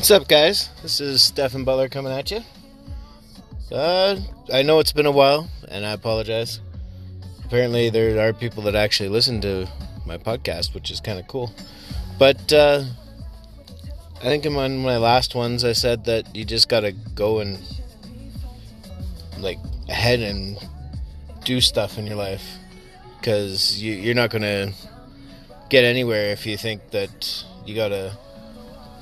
What's up, guys? This is Stephen Butler coming at you. Uh, I know it's been a while, and I apologize. Apparently, there are people that actually listen to my podcast, which is kind of cool. But uh, I think in one of my last ones, I said that you just gotta go and like ahead and do stuff in your life because you, you're not gonna get anywhere if you think that you gotta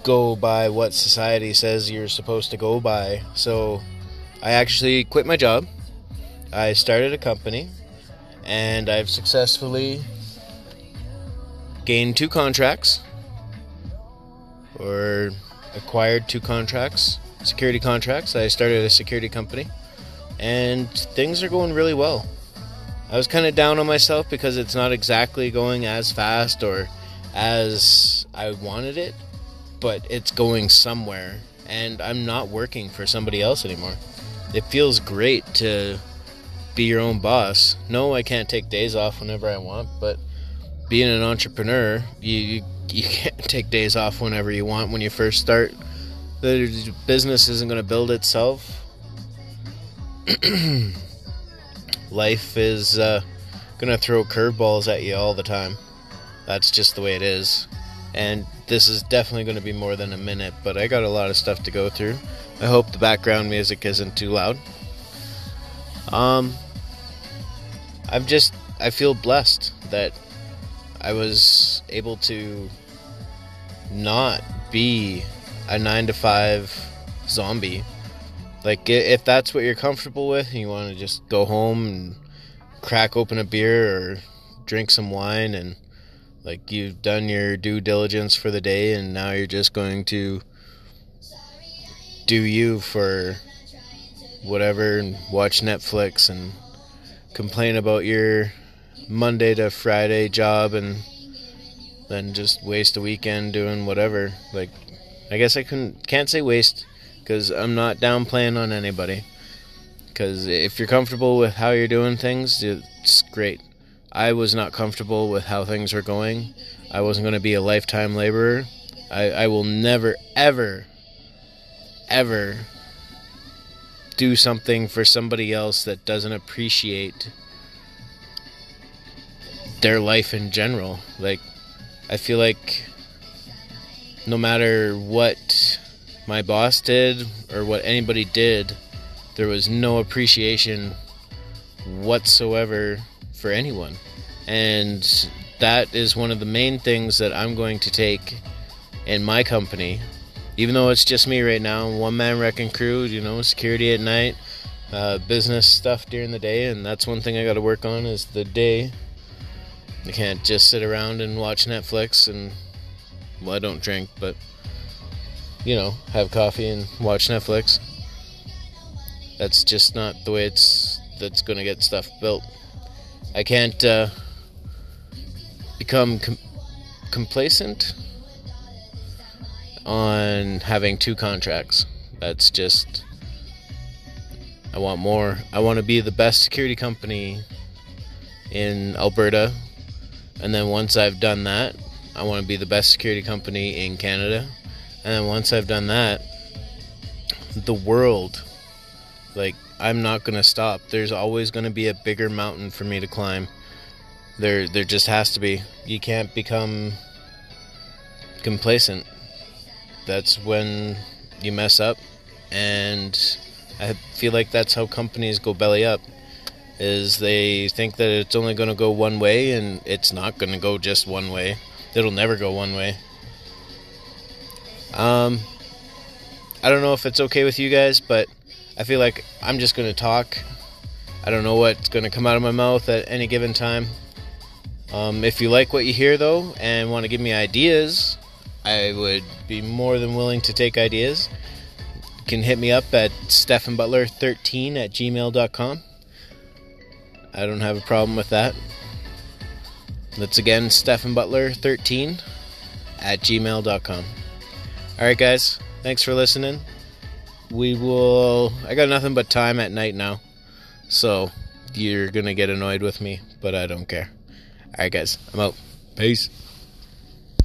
go by what society says you're supposed to go by. So I actually quit my job. I started a company and I've successfully gained two contracts or acquired two contracts, security contracts. I started a security company and things are going really well. I was kind of down on myself because it's not exactly going as fast or as I wanted it but it's going somewhere and I'm not working for somebody else anymore. It feels great to be your own boss. No, I can't take days off whenever I want, but being an entrepreneur, you you, you can't take days off whenever you want when you first start. The business isn't going to build itself. Life is uh, going to throw curveballs at you all the time. That's just the way it is. And this is definitely going to be more than a minute, but I got a lot of stuff to go through. I hope the background music isn't too loud. Um, I'm just, I feel blessed that I was able to not be a 9 to 5 zombie. Like, if that's what you're comfortable with, and you want to just go home and crack open a beer or drink some wine and like you've done your due diligence for the day and now you're just going to do you for whatever and watch Netflix and complain about your Monday to Friday job and then just waste a weekend doing whatever. Like I guess I couldn't can't say waste cuz I'm not downplaying on anybody. Cuz if you're comfortable with how you're doing things, it's great. I was not comfortable with how things were going. I wasn't going to be a lifetime laborer. I, I will never, ever, ever do something for somebody else that doesn't appreciate their life in general. Like, I feel like no matter what my boss did or what anybody did, there was no appreciation whatsoever for anyone. And that is one of the main things that I'm going to take in my company. Even though it's just me right now, one man wrecking crew, you know, security at night, uh, business stuff during the day, and that's one thing I got to work on is the day. I can't just sit around and watch Netflix and well, I don't drink, but you know, have coffee and watch Netflix. That's just not the way it's that's going to get stuff built. I can't uh, become com- complacent on having two contracts. That's just. I want more. I want to be the best security company in Alberta. And then once I've done that, I want to be the best security company in Canada. And then once I've done that, the world. Like, I'm not going to stop. There's always going to be a bigger mountain for me to climb. There there just has to be. You can't become complacent. That's when you mess up and I feel like that's how companies go belly up is they think that it's only going to go one way and it's not going to go just one way. It'll never go one way. Um I don't know if it's okay with you guys, but I feel like I'm just going to talk. I don't know what's going to come out of my mouth at any given time. Um, if you like what you hear, though, and want to give me ideas, I would be more than willing to take ideas. You can hit me up at stephenbutler13 at gmail.com. I don't have a problem with that. That's again stephenbutler13 at gmail.com. Alright, guys, thanks for listening we will. I got nothing but time at night now. So you're going to get annoyed with me, but I don't care. Alright, guys, I'm out. Peace.